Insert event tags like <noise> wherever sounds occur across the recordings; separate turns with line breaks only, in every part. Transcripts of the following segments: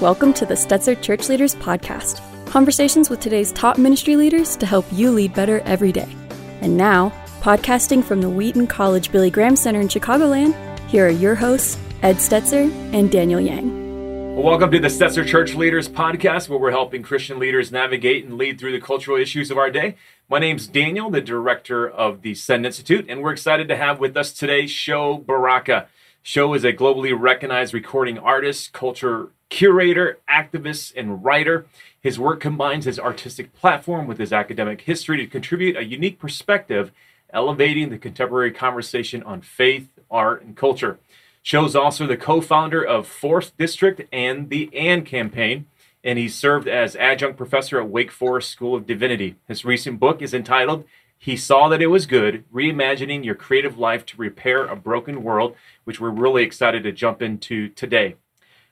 Welcome to the Stetzer Church Leaders Podcast conversations with today's top ministry leaders to help you lead better every day. And now, podcasting from the Wheaton College Billy Graham Center in Chicagoland, here are your hosts, Ed Stetzer and Daniel Yang.
Welcome to the Stetzer Church Leaders Podcast, where we're helping Christian leaders navigate and lead through the cultural issues of our day. My name's Daniel, the director of the Send Institute, and we're excited to have with us today Sho Baraka. Sho is a globally recognized recording artist, culture curator, activist, and writer. His work combines his artistic platform with his academic history to contribute a unique perspective, elevating the contemporary conversation on faith, art, and culture. Sho is also the co founder of Fourth District and the AND campaign, and he served as adjunct professor at Wake Forest School of Divinity. His recent book is entitled He Saw That It Was Good Reimagining Your Creative Life to Repair a Broken World, which we're really excited to jump into today.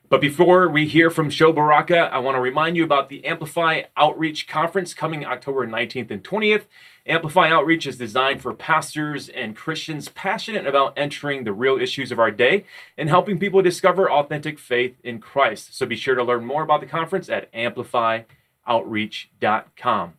But before we hear from Sho Baraka, I want to remind you about the Amplify Outreach Conference coming October 19th and 20th. Amplify Outreach is designed for pastors and Christians passionate about entering the real issues of our day and helping people discover authentic faith in Christ. So be sure to learn more about the conference at amplifyoutreach.com.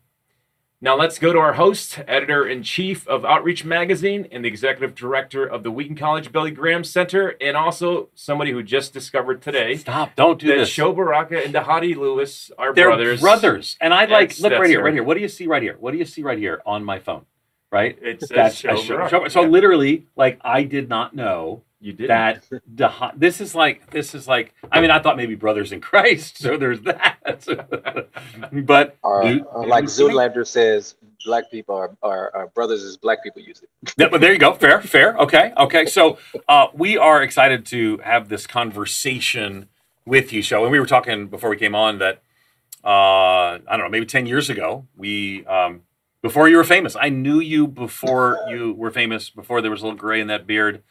Now let's go to our host, editor in chief of Outreach Magazine, and the executive director of the Wheaton College Billy Graham Center, and also somebody who just discovered today.
Stop! Don't do
that
this.
Sho Baraka and Dhati Lewis are
They're
brothers.
brothers, and I like look right here, right here. What do you see right here? What do you see right here on my phone? Right?
It says
That's
Sho
a show- show- So
Yeah.
literally, like I did not know
you did
that. Dah- this is like this is like. I mean, I thought maybe brothers in Christ. So there's that. <laughs> but
Or,
dude,
or like Zoolander says, black people are, are, are brothers as black people use it.
Yeah, but there you go. Fair, fair. Okay, okay. So uh, we are excited to have this conversation with you, Sho. And we were talking before we came on that uh, I don't know, maybe ten years ago, we um, before you were famous. I knew you before you were famous. Before there was a little gray in that beard,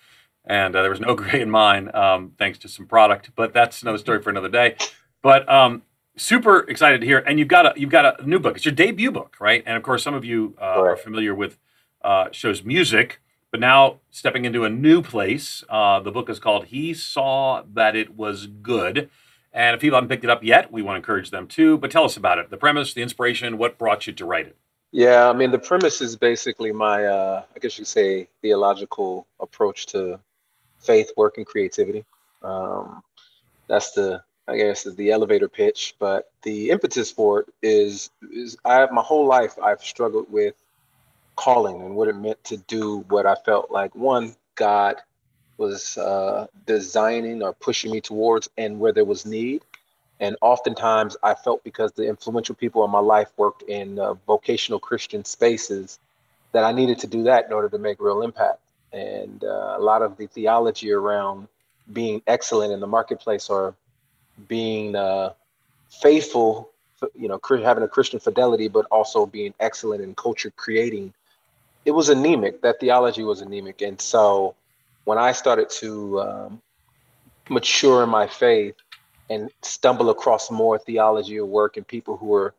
and uh, there was no <laughs> gray in mine, um, thanks to some product. But that's another story for another day. But um, super excited to hear. And you've got a you've got a new book. It's your debut book, right? And of course, some of you uh, are familiar with uh, Sho's music, but now stepping into a new place. Uh, the book is called "He Saw That It Was Good." And if people haven't picked it up yet, we want to encourage them to. But tell us about it the premise, the inspiration, what brought you to write it.
Yeah, I mean, the premise is basically my, uh, I guess you could say, theological approach to faith, work, and creativity. Um, that's the, I guess, is the elevator pitch. But the impetus for it is, is I have my whole life I've struggled with calling and what it meant to do what I felt like one God was uh, designing or pushing me towards, and where there was need. And oftentimes I felt because the influential people in my life worked in uh, vocational Christian spaces that I needed to do that in order to make real impact. And uh, a lot of the theology around being excellent in the marketplace or being uh, faithful, you know, having a Christian fidelity, but also being excellent in culture creating, it was anemic. That theology was anemic. And so when I started to um, mature in my faith, and stumble across more theology or work and people who were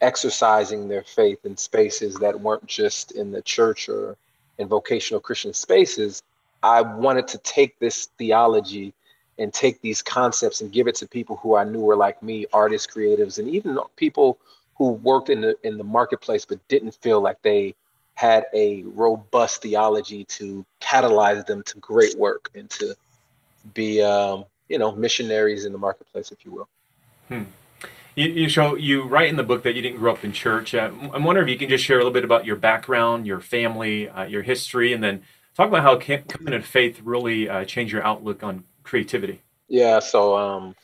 exercising their faith in spaces that weren't just in the church or in vocational Christian spaces, I wanted to take this theology and take these concepts and give it to people who I knew were like me, artists, creatives, and even people who worked in the in the marketplace but didn't feel like they had a robust theology to catalyze them to great work and to be um, you know missionaries in the marketplace, if you will.
You, you Sho you write in the book that you didn't grow up in church. Uh, I'm wondering if you can just share a little bit about your background, your family, uh, your history, and then talk about how coming to faith really uh, changed your outlook on creativity.
Yeah, so um,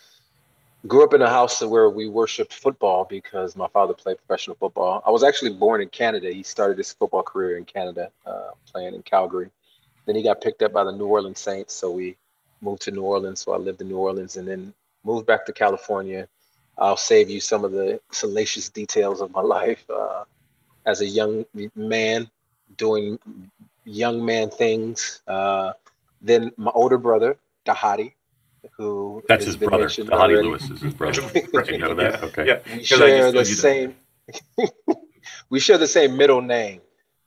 grew up in a house where we worshipped football because my father played professional football. I was actually born in Canada. He started his football career in Canada, uh, playing in Calgary. Then he got picked up by the New Orleans Saints, so we moved to New Orleans. So I lived in New Orleans and then moved back to California. I'll save you some of the salacious details of my life uh, as a young man doing young man things. Uh, then my older brother, Dhati, who
That's his brother.
mentioned
Honey
already.
Lewis is his brother. <laughs>
Right.
You know that? Okay.
Yeah,
We
'cause I
share the
told you that.
same. <laughs> we share the same middle name,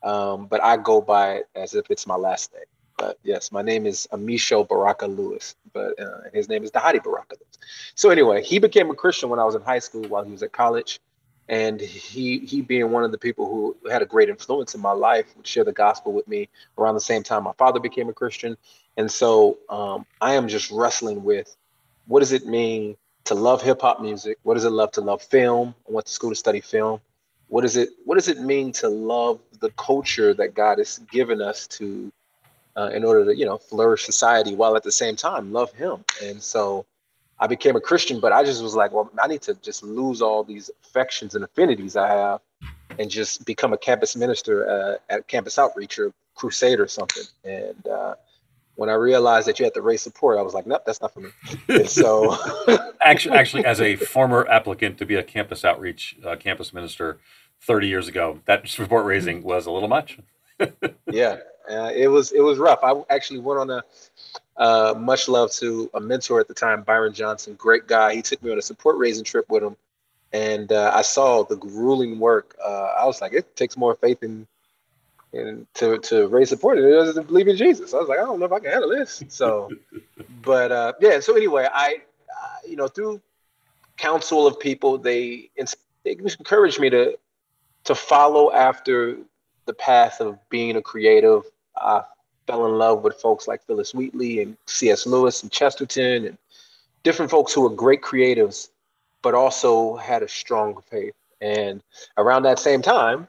um, but I go by it as if it's my last name. But yes, my name is Amisho Baraka Lewis, but uh, his name is Dhati Baraka Lewis. So anyway, he became a Christian when I was in high school while he was at college. And he he being one of the people who had a great influence in my life would share the gospel with me around the same time my father became a Christian. And so um, I am just wrestling with what does it mean to love hip hop music? What does it love to love film? I went to school to study film. What does it What does it mean to love the culture that God has given us to, uh, in order to you know flourish society while at the same time love Him? And so, I became a Christian, but I just was like, well, I need to just lose all these affections and affinities I have, and just become a campus minister uh, at campus outreach or crusade or something. And uh, when I realized that you had to raise support, I was like, nope, that's not for me. And so, <laughs>
actually, actually, as a former applicant to be a campus outreach uh, campus minister 30 years ago, that support raising was a little much. <laughs>
yeah, uh, it was it was rough. I actually went on a uh, much love to a mentor at the time, Byron Johnson, great guy. He took me on a support raising trip with him, and uh, I saw the grueling work. Uh, I was like, it takes more faith in and to to raise support it does to believe in Jesus. I was like, I don't know if I can handle this. So, <laughs> but uh, yeah. So anyway, I uh, you know through counsel of people, they, they encouraged me to to follow after the path of being a creative. I fell in love with folks like Phillis Wheatley and C.S. Lewis and Chesterton and different folks who were great creatives, but also had a strong faith. And around that same time,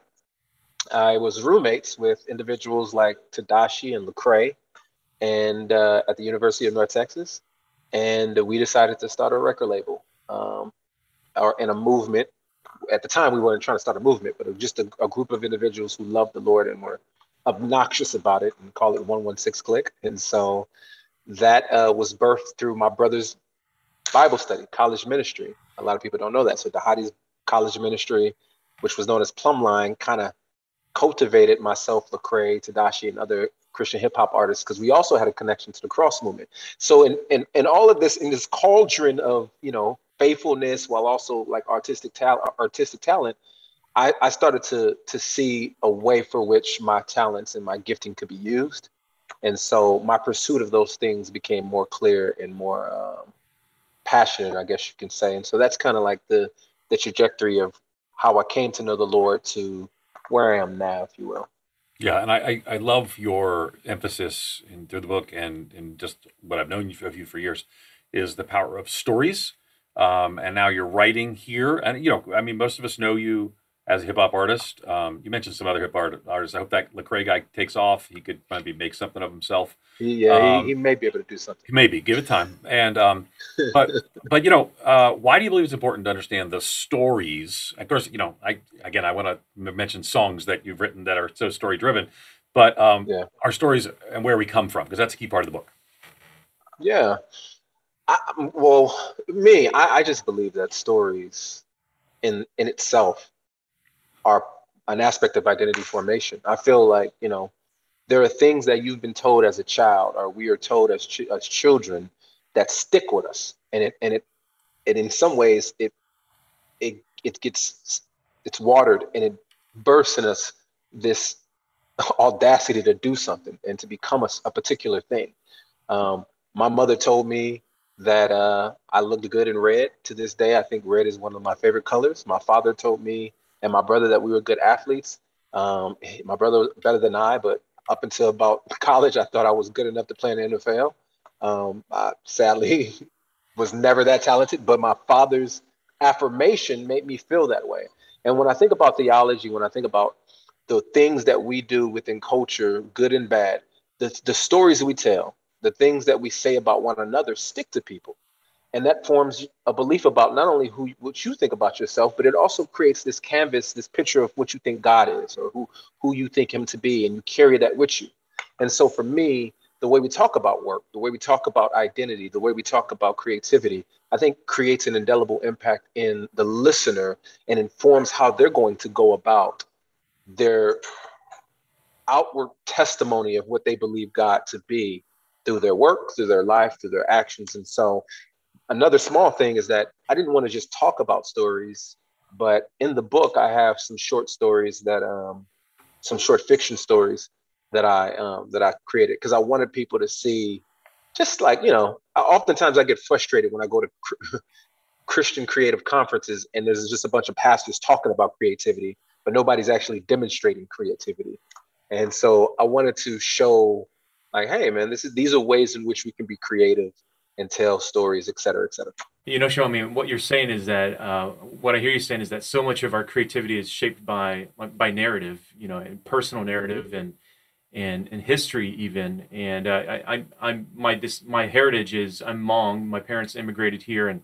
I was roommates with individuals like Tedashii and Lecrae, and uh, at the University of North Texas, and we decided to start a record label, um, or in a movement. At the time, we weren't trying to start a movement, but it was just a, a group of individuals who loved the Lord and were obnoxious about it, and call it 116 Click. And so that uh, was birthed through my brother's Bible study, college ministry. A lot of people don't know that. So Dhati's college ministry, which was known as Plumline, kind of cultivated myself, Lecrae, Tedashii, and other Christian hip hop artists because we also had a connection to the cross movement. So in, in in all of this, in this cauldron of you know faithfulness while also like artistic talent, artistic talent, I, I started to to see a way for which my talents and my gifting could be used, and so my pursuit of those things became more clear and more um, passionate, I guess you can say. And so that's kind of like the the trajectory of how I came to know the Lord to where I am now, if you will.
Yeah, and I, I, love your emphasis in through the book and and just what I've known of you for years is the power of stories. Um, and now you're writing here, and you know, I mean, most of us know you as a hip hop artist. Um, you mentioned some other hip hop artists. I hope that Lecrae guy takes off. He could maybe make something of himself.
Yeah, um, he, he, may be able to do something.
Maybe give it time. And um, <laughs> but but you know, uh, why do you believe it's important to understand the stories? Of course, you know, I again I want to mention songs that you've written that are so story driven, but um, yeah. our stories and where we come from because that's a key part of the book.
Yeah. I, well, me, I, I just believe that stories in in itself are an aspect of identity formation. I feel like, you know, there are things that you've been told as a child or we are told as, ch- as children that stick with us. And it, and it, and in some ways it, it, it gets, it's watered and it bursts in us this <laughs> audacity to do something and to become a, a particular thing. Um, my mother told me that uh, I looked good in red. To this day, I think red is one of my favorite colors. My father told me and my brother that we were good athletes. Um, my brother was better than I, but up until about <laughs> college, I thought I was good enough to play in the NFL. Um, I sadly <laughs> was never that talented, but my father's affirmation made me feel that way. And when I think about theology, when I think about the things that we do within culture, good and bad, the, the stories we tell, the things that we say about one another stick to people and that forms a belief about not only who what you think about yourself but it also creates this canvas this picture of what you think god is or who who you think him to be and you carry that with you. And so for me the way we talk about work the way we talk about identity the way we talk about creativity i think creates an indelible impact in the listener and informs how they're going to go about their outward testimony of what they believe god to be through their work through their life through their actions. And so another small thing is that I didn't want to just talk about stories, but in the book I have some short stories that um, some short fiction stories that I um, that I created because I wanted people to see, just like you know, oftentimes I get frustrated when I go to <laughs> Christian creative conferences and there's just a bunch of pastors talking about creativity, but nobody's actually demonstrating creativity. And so I wanted to show, like, hey, man, this is these are ways in which we can be creative and tell stories, et cetera, et cetera.
You know, Sean, I mean, what you're saying is that uh, what I hear you saying is that so much of our creativity is shaped by by narrative, you know, and personal narrative and and and history even. And uh, I, I I'm my this my heritage is I'm Hmong. My parents immigrated here in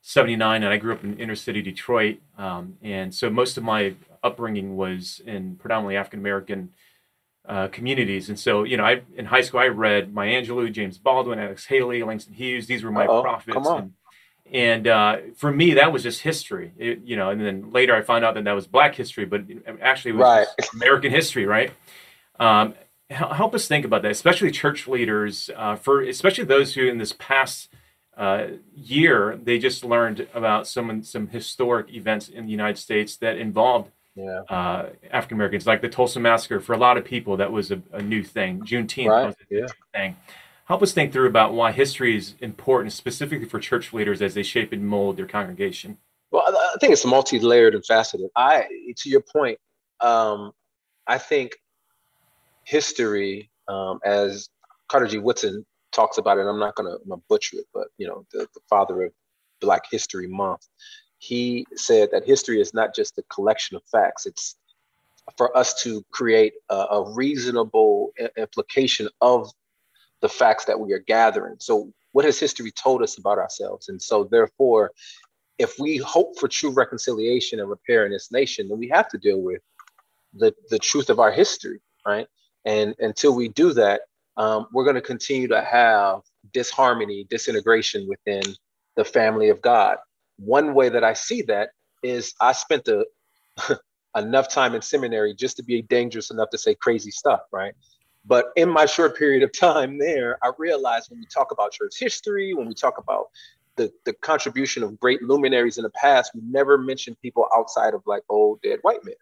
'79, and I grew up in inner city Detroit. Um, and so most of my upbringing was in predominantly African American uh, communities. And so, you know, I in high school I read Maya Angelou, James Baldwin, Alex Haley, Langston Hughes. These were my Uh-oh, prophets. And, and uh, for me, that was just history, it, you know. And then later, I found out that that was Black history, but actually, it was right. American history, right? Um, help us think about that, especially church leaders, uh, for especially those who in this past uh, year they just learned about some some historic events in the United States that involved yeah. uh, African Americans, like the Tulsa Massacre. For a lot of people, that was a, a new thing. Juneteenth right. was a yeah. thing. Help us think through about why history is important, specifically for church leaders as they shape and mold their congregation.
Well, I think it's multi-layered and faceted. I, to your point, um, I think history, um, as Carter G. Woodson talks about it, I'm not going to butcher it, but you know, the, the father of Black History Month, he said that history is not just a collection of facts; it's for us to create a, a reasonable implication of the facts that we are gathering. So, what has history told us about ourselves? And so, therefore, if we hope for true reconciliation and repair in this nation, then we have to deal with the, the truth of our history, right? And until we do that, um, we're going to continue to have disharmony, disintegration within the family of God. One way that I see that is I spent a, <laughs> enough time in seminary just to be dangerous enough to say crazy stuff, right? But in my short period of time there, I realized when we talk about church history, when we talk about the, the contribution of great luminaries in the past, we never mention people outside of like old dead white men.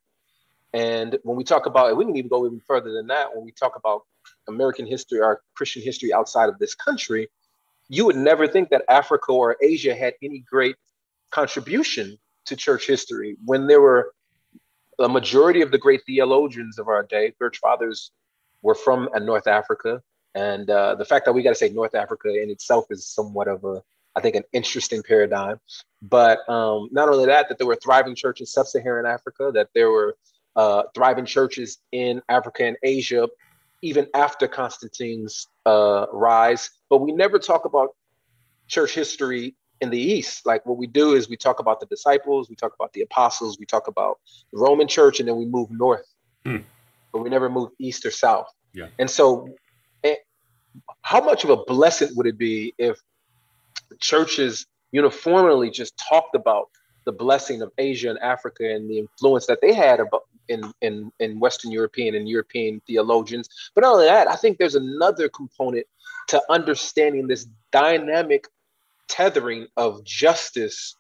And when we talk about, it, we can even go even further than that. When we talk about American history or Christian history outside of this country, you would never think that Africa or Asia had any great contribution to church history when there were a majority of the great theologians of our day, church fathers, were from uh, North Africa. And uh, the fact that we got to say North Africa in itself is somewhat of a, I think, an interesting paradigm. But um, not only that, that there were thriving churches in sub-Saharan Africa, that there were uh, thriving churches in Africa and Asia, even after Constantine's uh, rise. But we never talk about church history in the East. Like what we do is we talk about the disciples, we talk about the apostles, we talk about the Roman church, and then we move north. Hmm. But we never move east or south.
Yeah.
And so, eh, how much of a blessing would it be if churches uniformly just talked about the blessing of Asia and Africa and the influence that they had about, in, in, in Western European and European theologians. But not only that, I think there's another component to understanding this dynamic tethering of justice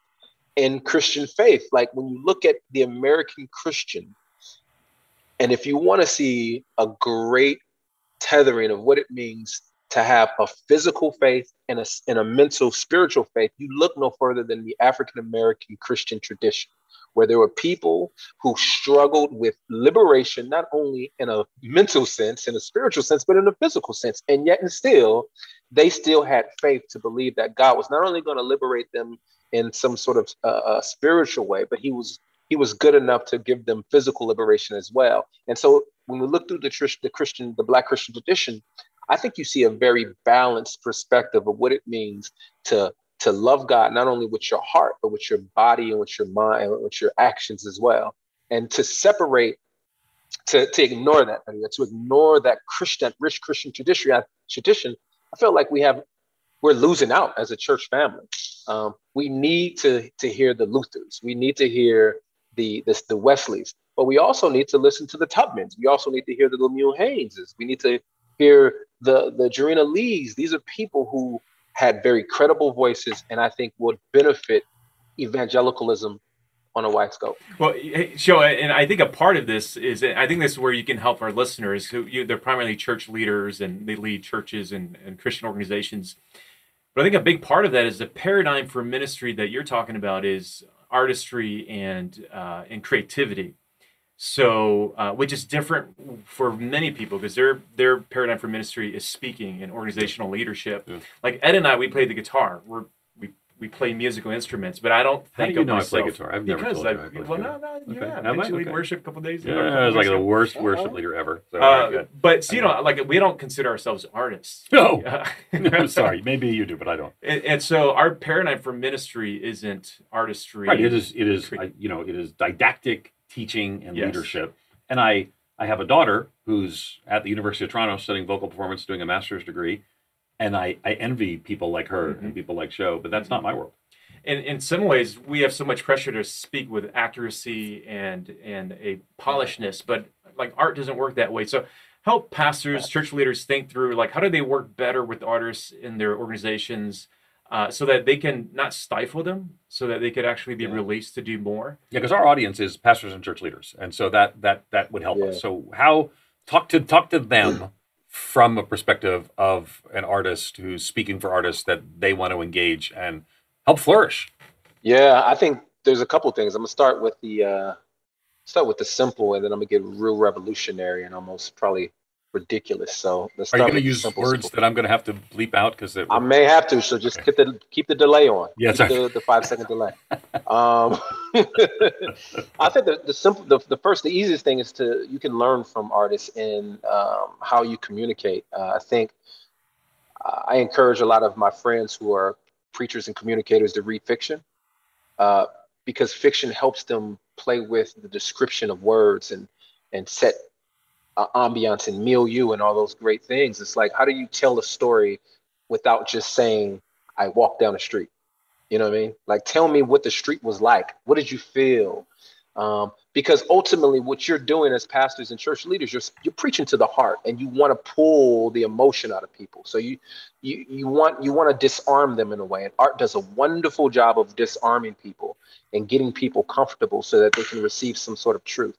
in Christian faith. Like when you look at the American Christian, and if you want to see a great tethering of what it means to have a physical faith and a, and a mental spiritual faith, you look no further than the African American Christian tradition where there were people who struggled with liberation, not only in a mental sense, in a spiritual sense, but in a physical sense. And yet, and still, they still had faith to believe that God was not only going to liberate them in some sort of uh, uh, spiritual way, but He was He was good enough to give them physical liberation as well. And so, when we look through the, the Christian, the Black Christian tradition, I think you see a very balanced perspective of what it means to to love God not only with your heart, but with your body and with your mind and with your actions as well. And to separate, to, to ignore that, to ignore that Christian, rich Christian tradition, tradition, I feel like we have we're losing out as a church family. Um, we need to to hear the Luthers. We need to hear the the, the Wesleys, but we also need to listen to the Tubmans. We also need to hear the Lemuel Hayneses. We need to hear the the Jarena Lees. These are people who had very credible voices and I think would benefit evangelicalism on a wide scope.
Well, Sho and I think a part of this is I think this is where you can help our listeners who you, they're primarily church leaders and they lead churches and, and Christian organizations. But I think a big part of that is the paradigm for ministry that you're talking about is artistry and uh, and creativity. So, uh, which is different for many people because their their paradigm for ministry is speaking and organizational leadership. Yeah. Like Ed and I, we play the guitar. We're we play musical instruments, but I don't
think
How do
you know
myself,
I play guitar? I've never
because
told
I,
you I play
well, no, no, okay. yeah, eventually okay. Lead worship a couple days.
Yeah, I was like the worst worship leader ever. So,
uh, right, but so, you know, like we don't consider ourselves artists. <laughs>
No, no, <laughs> sorry, maybe you do, but I don't.
And, and, so our paradigm for ministry isn't artistry.
Right. It is. It is. I, you know, it is didactic teaching and yes. leadership. And I, I have a daughter who's at the University of Toronto studying vocal performance, doing a master's degree, and I, I envy people like her mm-hmm. and people like Sho, but that's not my world
in, in some ways we have so much pressure to speak with accuracy and and a polishedness but like art doesn't work that way so help pastors church leaders think through like how do they work better with artists in their organizations uh, so that they can not stifle them so that they could actually be yeah. released to do more
yeah because our audience is pastors and church leaders and so that that that would help yeah. us so how talk to talk to them from a perspective of an artist who's speaking for artists that they want to engage and help flourish?
Yeah, I think there's a couple things. I'm gonna start with the uh, start with the simple, and then I'm gonna get real revolutionary and almost probably ridiculous. So
are you going to use words that I'm going to have to bleep out because
I may have to. So just okay. keep the keep the delay on.
Yes,
yeah, the, the, five second delay. um, <laughs> I think the, the simple the, the first the easiest thing is to you can learn from artists in um, how you communicate. Uh, I think I encourage a lot of my friends who are preachers and communicators to read fiction uh, because fiction helps them play with the description of words and and set uh, ambiance and milieu and all those great things. It's like how do you tell a story without just saying I walked down the street? You know what I mean? Like tell me what the street was like. What did you feel? Um, because ultimately what you're doing as pastors and church leaders you're, you're preaching to the heart and you want to pull the emotion out of people so you you you want you want to disarm them in a way and art does a wonderful job of disarming people and getting people comfortable so that they can receive some sort of truth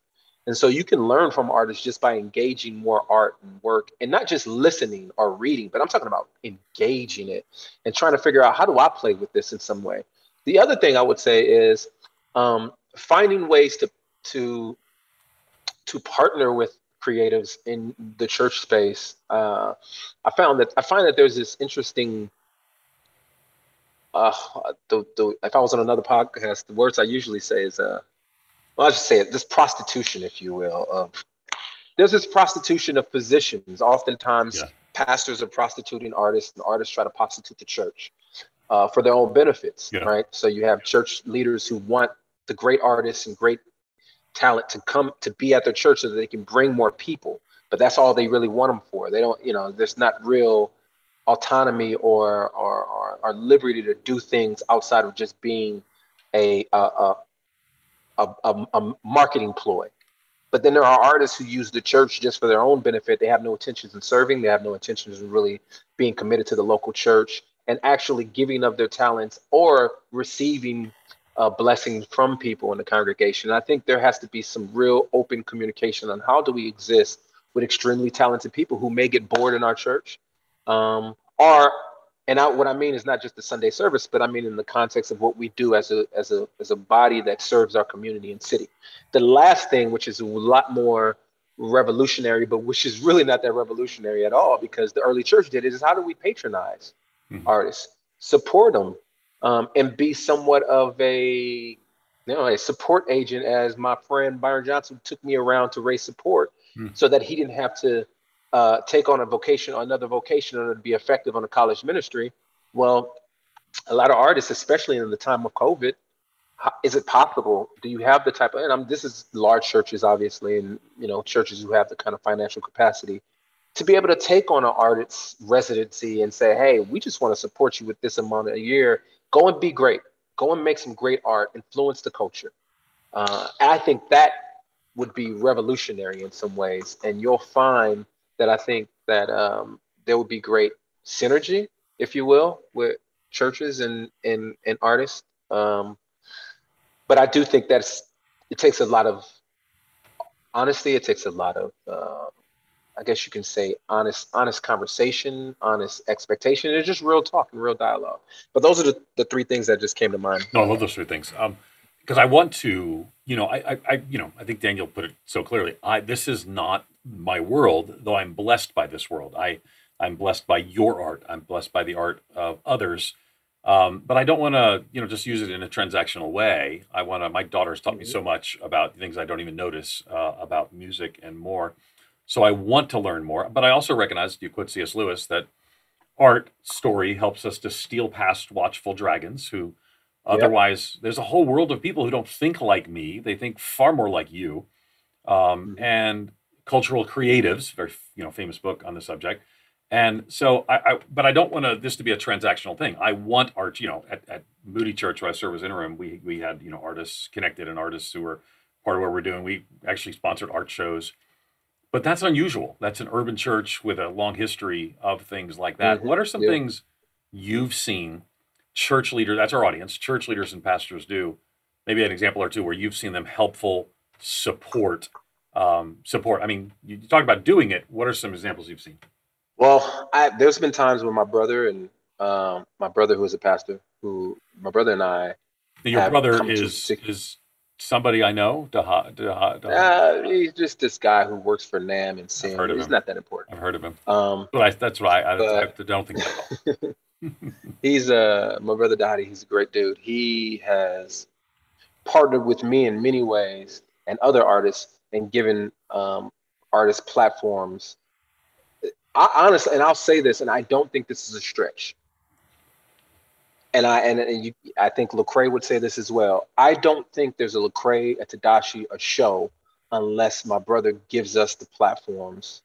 and so you can learn from artists just by engaging more art and work and not just listening or reading but i'm talking about engaging it and trying to figure out how do i play with this in some way the other thing i would say is um, finding ways to to to partner with creatives in the church space, uh, I found that I find that there's this interesting. Uh, the, the, if I was on another podcast, the words I usually say is, uh, well, I just say it, this prostitution, if you will, of there's this prostitution of positions. Oftentimes, yeah. pastors are prostituting artists, and artists try to prostitute the church uh, for their own benefits, yeah. right? So you have church leaders who want the great artists and great talent to come to be at their church so that they can bring more people. But that's all they really want them for. They don't, you know, there's not real autonomy or or, or, or liberty to do things outside of just being a a, a a, a marketing ploy. But then there are artists who use the church just for their own benefit. They have no intentions in serving. They have no intentions in really being committed to the local church and actually giving of their talents or receiving uh, blessings from people in the congregation. And I think there has to be some real open communication on how do we exist with extremely talented people who may get bored in our church, um, or and I, what I mean is not just the Sunday service, but I mean in the context of what we do as a as a as a body that serves our community and city. The last thing, which is a lot more revolutionary, but which is really not that revolutionary at all, because the early church did it, is how do we patronize mm-hmm. artists, support them, um, and be somewhat of a you know a support agent as my friend Byron Johnson took me around to raise support hmm. so that he didn't have to uh, take on a vocation another vocation in order to be effective on a college ministry. Well, a lot of artists, especially in the time of COVID, is it possible? Do you have the type of and I'm, this is large churches, obviously, and you know churches who have the kind of financial capacity to be able to take on an artist's residency and say, hey, we just want to support you with this amount a year Go and be great. Go and make some great art. Influence the culture. Uh, I think that would be revolutionary in some ways, and you'll find that I think that um, there would be great synergy, if you will, with churches and and, and artists. Um, but I do think that's it takes a lot of honestly, It takes a lot of uh, I guess you can say honest honest conversation, honest expectation. It's just real talk and real dialogue. But those are the, the three things that just came to mind.
No, I love those three things. Um, because I want to, you know, I, I, I, you know, I think Daniel put it so clearly. I this is not my world, though I'm blessed by this world. I, I'm blessed by your art. I'm blessed by the art of others. Um, but I don't want to, you know, just use it in a transactional way. I want to. My daughter's taught me so much about things I don't even notice uh, about music and more. So I want to learn more. But I also recognize, you quote C.S. Lewis, that art story helps us to steal past watchful dragons who otherwise yep. there's a whole world of people who don't think like me. They think far more like you. Um, mm-hmm. And cultural creatives, very you know famous book on the subject. And so I, I but I don't want to this to be a transactional thing. I want art, you know, at, at Moody Church where I serve as interim, we we had, you know, artists connected and artists who were part of what we're doing. We actually sponsored art shows. But that's unusual. That's an urban church with a long history of things like that. Mm-hmm. What are some yeah. things you've seen church leaders, that's our audience, church leaders and pastors do? Maybe an example or two where you've seen them helpful support um, support? I mean, you talk about doing it. What are some examples you've seen?
Well, I, there's been times when my brother and um, my brother, who is a pastor, who my brother and I.
Your brother is to, is somebody I know. Daha, Daha,
Daha. Uh, he's just this guy who works for NAMB and Sim. He's him. not that important.
I've heard of him. Um, but I, that's right. I, but, I, don't think that <laughs>
he's uh my brother Dhati. He's a great dude. He has partnered with me in many ways and other artists and given um, artists platforms. I, honestly, and I'll say this, and I don't think this is a stretch. And I and, and you, I think Lecrae would say this as well. I don't think there's a Lecrae, a Tedashii, a Sho, unless my brother gives us the platforms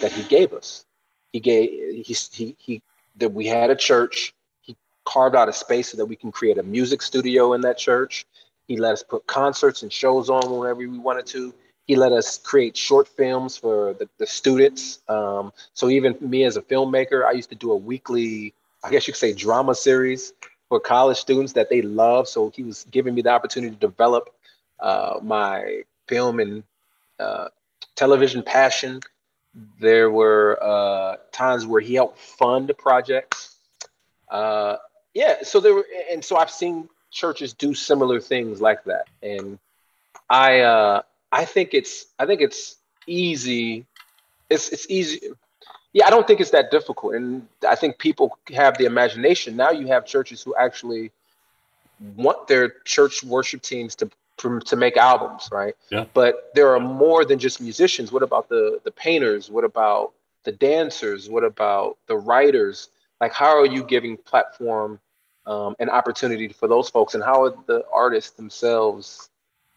that he gave us. He gave he he he that we had a church. He carved out a space so that we can create a music studio in that church. He let us put concerts and shows on whenever we wanted to he let us create short films for the, the students. Um, so even me as a filmmaker, I used to do a weekly, I guess you could say, drama series for college students that they love. So he was giving me the opportunity to develop uh, my film and uh, television passion. There were uh, times where he helped fund projects. Uh, yeah, so there were, and so I've seen churches do similar things like that, and I uh, I think it's I think it's easy. It's it's easy. Yeah, I don't think it's that difficult, and I think people have the imagination. Now you have churches who actually want their church worship teams to to make albums, right?
Yeah.
But there are more than just musicians. What about the the painters? What about the dancers? What about the writers? Like, how are you giving platform um, an opportunity for those folks, and how are the artists themselves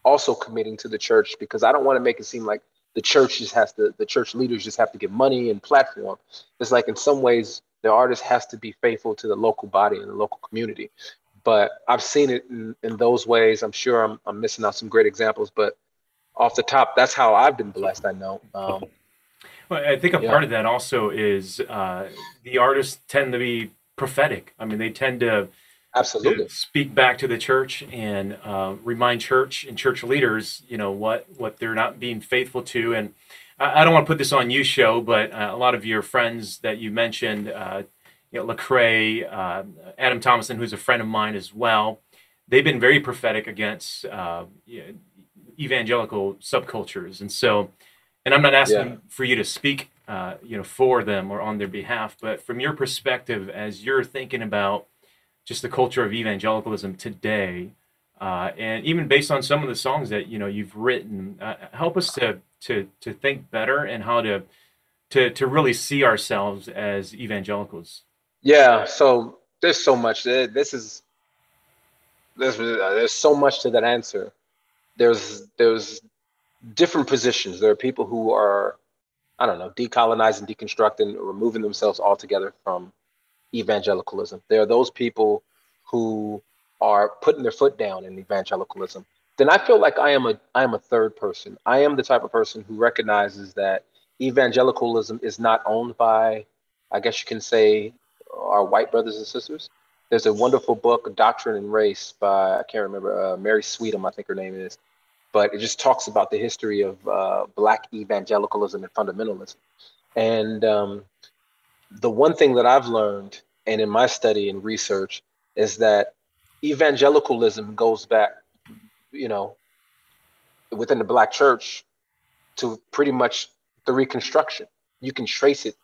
also committing to the church because I don't want to make it seem like the church just has to, the church leaders just have to get money and platform. It's like in some ways, the artist has to be faithful to the local body and the local community. But I've seen it in, in those ways. I'm sure I'm, I'm missing out some great examples, but off the top, that's how I've been blessed. I know. Um,
well, I think a yeah. part of that also is uh, the artists tend to be prophetic. I mean, they tend to
absolutely.
speak back to the church and uh, remind church and church leaders you know what what they're not being faithful to. And i, I don't want to put this on you Sho but uh, a lot of your friends that you mentioned uh, you know lecrae uh, adam thomason who's a friend of mine as well they've been very prophetic against uh, evangelical subcultures. And so and i'm not asking yeah. for you to speak uh, you know for them or on their behalf but from your perspective as you're thinking about just the culture of evangelicalism today, uh, and even based on some of the songs that you know you've written, uh, help us to to to think better and how to to to really see ourselves as evangelicals.
Yeah, so there's so much. This is there's there's so much to that answer. There's there's different positions. There are people who are I don't know decolonizing, deconstructing, removing themselves altogether from evangelicalism. There are those people who are putting their foot down in evangelicalism. Then I feel like I am a I am a third person. I am the type of person who recognizes that evangelicalism is not owned by, I guess you can say, our white brothers and sisters. there's a wonderful book, Doctrine and Race, by I can't remember uh, Mary Swetnam, I think her name is, but it just talks about the history of uh, Black evangelicalism and fundamentalism. And um, the one thing that I've learned, and in my study and research, is that evangelicalism goes back, you know, within the Black church to pretty much the Reconstruction. You can trace it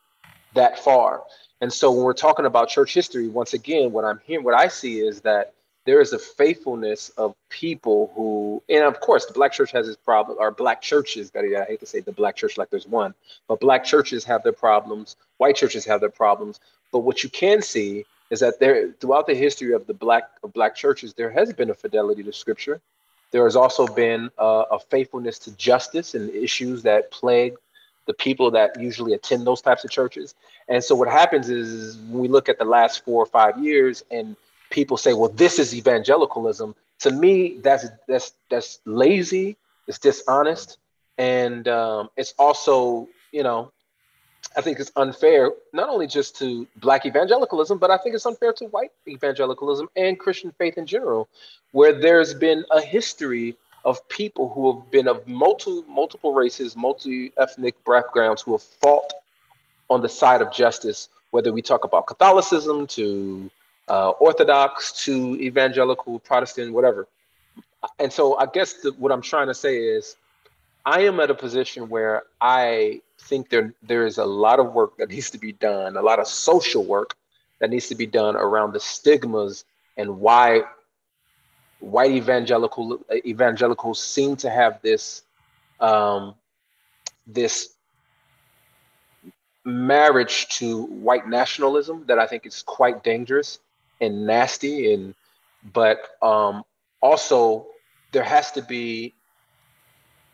that far. And so when we're talking about church history, once again, what I'm hearing, what I see is that there is a faithfulness of people who, and of course, the black church has its problem, or black churches, I hate to say the black church like there's one, but black churches have their problems, white churches have their problems. But what you can see is that there, throughout the history of the black of black churches, there has been a fidelity to Scripture. There has also been uh, a faithfulness to justice and issues that plague the people that usually attend those types of churches. And so what happens is when we look at the last four or five years and people say, well, this is evangelicalism. To me, that's that's that's lazy, it's dishonest, and um, it's also, you know, I think it's unfair, not only just to black evangelicalism, but I think it's unfair to white evangelicalism and Christian faith in general, where there's been a history of people who have been of multiple multiple races, multi ethnic backgrounds who have fought on the side of justice, whether we talk about Catholicism to uh, Orthodox to evangelical, Protestant, whatever. And so I guess the, what I'm trying to say is I am at a position where I think there there is a lot of work that needs to be done, a lot of social work that needs to be done around the stigmas and why white evangelical evangelicals seem to have this um, this marriage to white nationalism that I think is quite dangerous and nasty and but um, also there has to be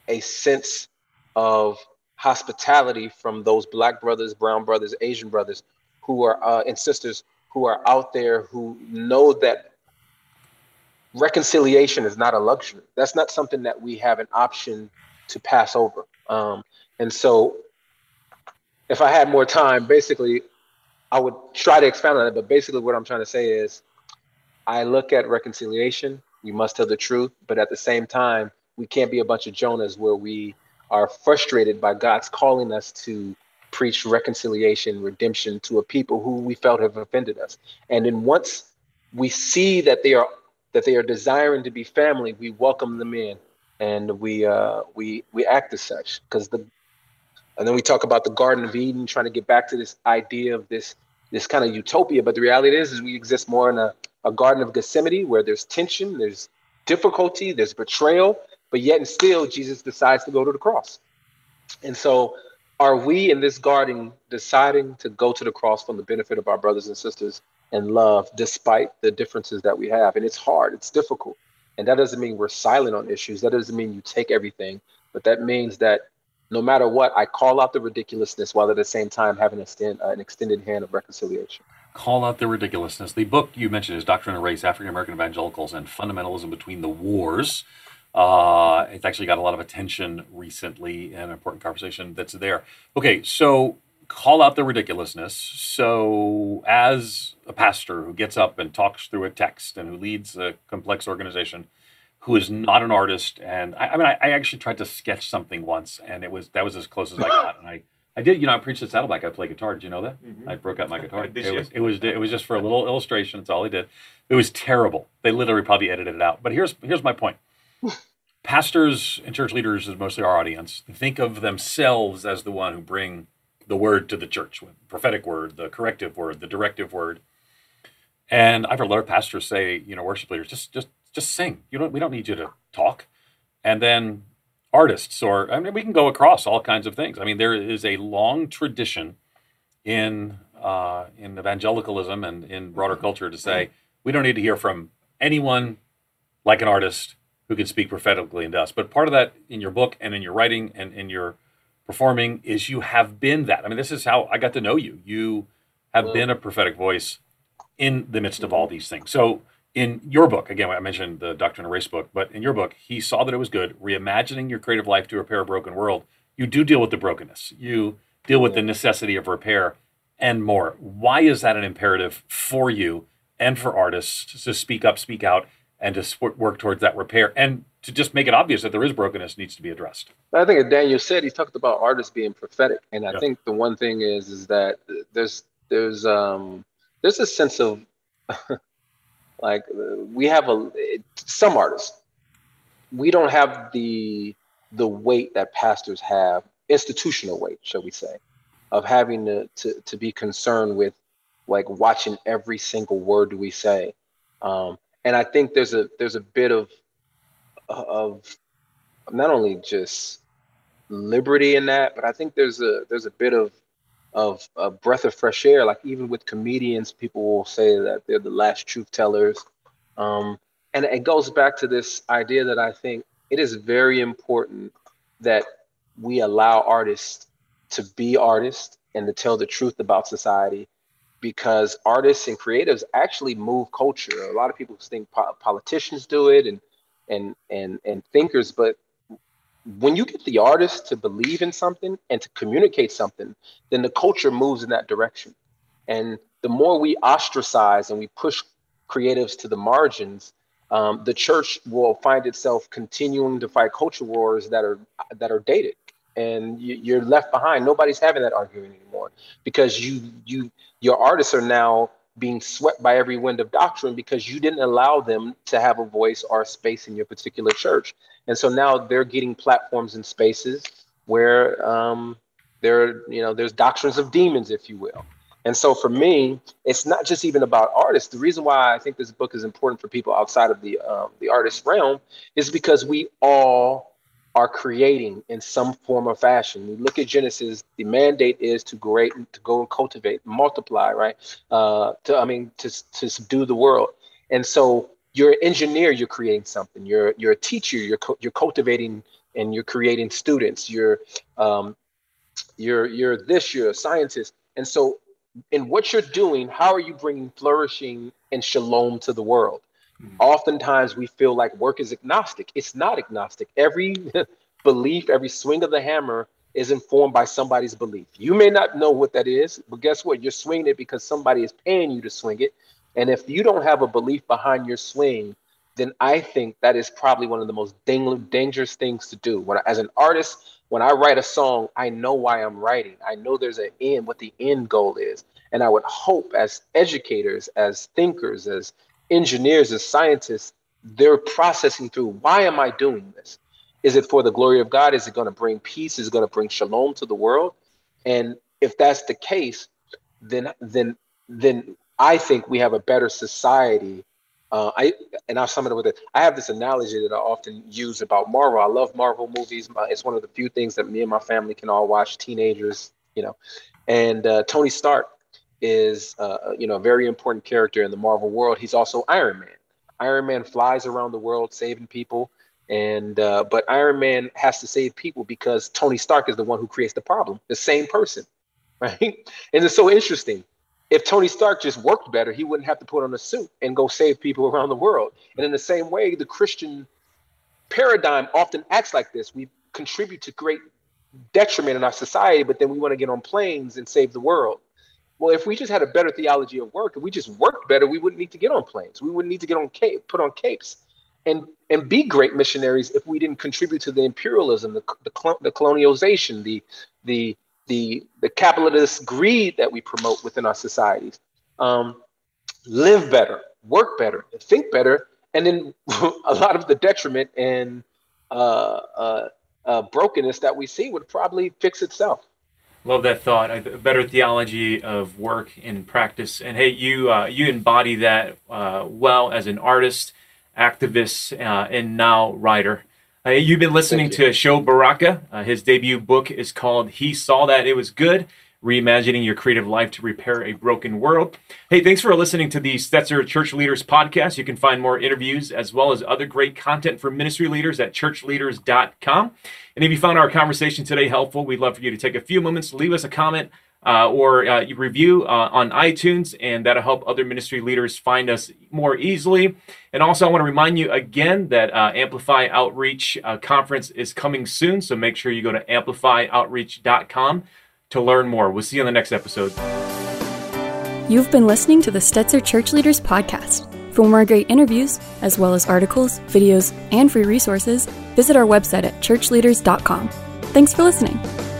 a sense of hospitality from those black brothers brown brothers asian brothers who are uh, and sisters who are out there who know that reconciliation is not a luxury. That's not something that we have an option to pass over. Um, and so, if I had more time, basically, I would try to expand on it. But basically, what I'm trying to say is, I look at reconciliation. We must tell the truth, but at the same time, we can't be a bunch of Jonahs where we are frustrated by God's calling us to preach reconciliation, redemption to a people who we felt have offended us. And then once we see that they are that they are desiring to be family, we welcome them in and we uh, we we act as such. Because the and then we talk about the Garden of Eden, trying to get back to this idea of this this kind of utopia. But the reality is, is we exist more in a, a Garden of Gethsemane where there's tension, there's difficulty, there's betrayal, but yet and still Jesus decides to go to the cross. And so are we in this garden deciding to go to the cross for the benefit of our brothers and sisters and love despite the differences that we have. And it's hard, it's difficult. And that doesn't mean we're silent on issues. That doesn't mean you take everything, but that means that no matter what, I call out the ridiculousness while at the same time having uh, an extended hand of reconciliation.
Call out the ridiculousness. The book you mentioned is Doctrine and Race African American Evangelicals and Fundamentalism Between the Wars. Uh, it's actually got a lot of attention recently and an important conversation that's there. Okay, so call out the ridiculousness. So, as a pastor who gets up and talks through a text and who leads a complex organization, who is not an artist, and I, I mean, I, I, actually tried to sketch something once, and it was that was as close as I got. And I, I did, you know, I preached at Saddleback. I play guitar. Did you know that? Mm-hmm. I broke out my guitar. <laughs> it was, it was, it was just for a little illustration. That's all I did. It was terrible. They literally probably edited it out. But here's here's my point. <laughs> Pastors and church leaders is mostly our audience. Think of themselves as the one who bring the word to the church, prophetic word, the corrective word, the directive word. And I've heard a lot of pastors say, you know, worship leaders, just just just sing. You don't we don't need you to talk. And then artists, or I mean, we can go across all kinds of things. I mean, there is a long tradition in uh, in evangelicalism and in broader culture to say we don't need to hear from anyone like an artist who can speak prophetically into us. But part of that in your book and in your writing and in your performing is you have been that. I mean, this is how I got to know you. You have been a prophetic voice in the midst of all these things. So, in your book, again, I mentioned the Doctrine and Race book, but in your book, he saw that it was good, reimagining your creative life to repair a broken world. You do deal with the brokenness. You deal with the necessity of repair and more. Why is that an imperative for you? and for artists to speak up, speak out, and to work towards that repair and to just make it obvious that there is brokenness needs to be addressed.
I think as Daniel said, he talked about artists being prophetic, and I yeah. think the one thing is is that there's there's um there's a sense of <laughs> like we have a some artists we don't have the the weight that pastors have institutional weight shall we say of having to to, to be concerned with like watching every single word we say. Um, and i think there's a there's a bit of of not only just liberty in that but i think there's a there's a bit of of a breath of fresh air. Like even with comedians, people will say that they're the last truth tellers. Um, and it goes back to this idea that I think it is very important that we allow artists to be artists and to tell the truth about society because artists and creatives actually move culture. A lot of people think po- politicians do it and and and and thinkers, but when you get the artist to believe in something and to communicate something, then the culture moves in that direction. And the more we ostracize and we push creatives to the margins, um, the church will find itself continuing to fight culture wars that are that are dated, and you, are left behind. Nobody's having that argument anymore because you you your artists are now being swept by every wind of doctrine because you didn't allow them to have a voice or a space in your particular church. And so now they're getting platforms and spaces where um, there, you know, there's doctrines of demons, if you will. And so for me, it's not just even about artists. The reason why I think this book is important for people outside of the um, the artist realm is because we all are creating in some form or fashion. We look at Genesis, the mandate is to great to go and cultivate, multiply, right? Uh, to I mean to to subdue the world. And so you're an engineer, you're creating something. You're you're a teacher, you're you're cultivating and you're creating students. You're um, you're you're this, you're a scientist. And so in what you're doing, how are you bringing flourishing and shalom to the world? Mm-hmm. Oftentimes we feel like work is agnostic. It's not agnostic. Every <laughs> belief, every swing of the hammer is informed by somebody's belief. You may not know what that is, but guess what? You're swinging it because somebody is paying you to swing it. And if you don't have a belief behind your swing, then I think that is probably one of the most dang- dangerous things to do. When I, as an artist, when I write a song, I know why I'm writing. I know there's an end, what the end goal is. And I would hope as educators, as thinkers, as engineers, as scientists, they're processing through why am I doing this? Is it for the glory of God? Is it going to bring peace? Is it going to bring shalom to the world? And if that's the case, then then then I think we have a better society. Uh, I and I'll sum it up with it. I have this analogy that I often use about Marvel. I love Marvel movies. It's one of the few things that me and my family can all watch. Teenagers, you know, and uh, Tony Stark is uh, you know a very important character in the Marvel world. He's also Iron Man. Iron Man flies around the world saving people, and uh, but Iron Man has to save people because Tony Stark is the one who creates the problem. The same person, <laughs> right? And it's so interesting. If Tony Stark just worked better, he wouldn't have to put on a suit and go save people <laughs> around the world. And in the same way, the Christian paradigm often acts like this. We contribute to great detriment in our society, but then we want to get on planes and save the world. Well, if we just had a better theology of work, if we just worked better, we wouldn't need to get on planes. We wouldn't need to get on cape, put on capes, and and be great missionaries if we didn't contribute to the imperialism, the the, the colonialization, the the the the capitalist greed that we promote within our societies. Um, live better, work better, think better, and then <laughs> a lot of the detriment and uh, uh, uh, brokenness that we see would probably fix itself.
Love that thought. A better theology of work and practice. And hey, you uh, you embody that uh, well as an artist, activist, uh, and now writer. Uh, you've been listening to Sho Baraka. Uh, his debut book is called "He Saw That It Was Good." reimagining your creative life to repair a broken world. Hey, thanks for listening to the Stetzer Church Leaders podcast. You can find more interviews as well as other great content for ministry leaders at churchleaders.com. And if you found our conversation today helpful, we'd love for you to take a few moments to leave us a comment uh, or uh, review uh, on iTunes, and that'll help other ministry leaders find us more easily. And also, I want to remind you again that uh, Amplify Outreach uh, Conference is coming soon, so make sure you go to amplifyoutreach.com to learn more. We'll see you on the next episode.
You've been listening to the Stetzer Church Leaders Podcast. For more great interviews, as well as articles, videos, and free resources, visit our website at churchleaders.com. Thanks for listening.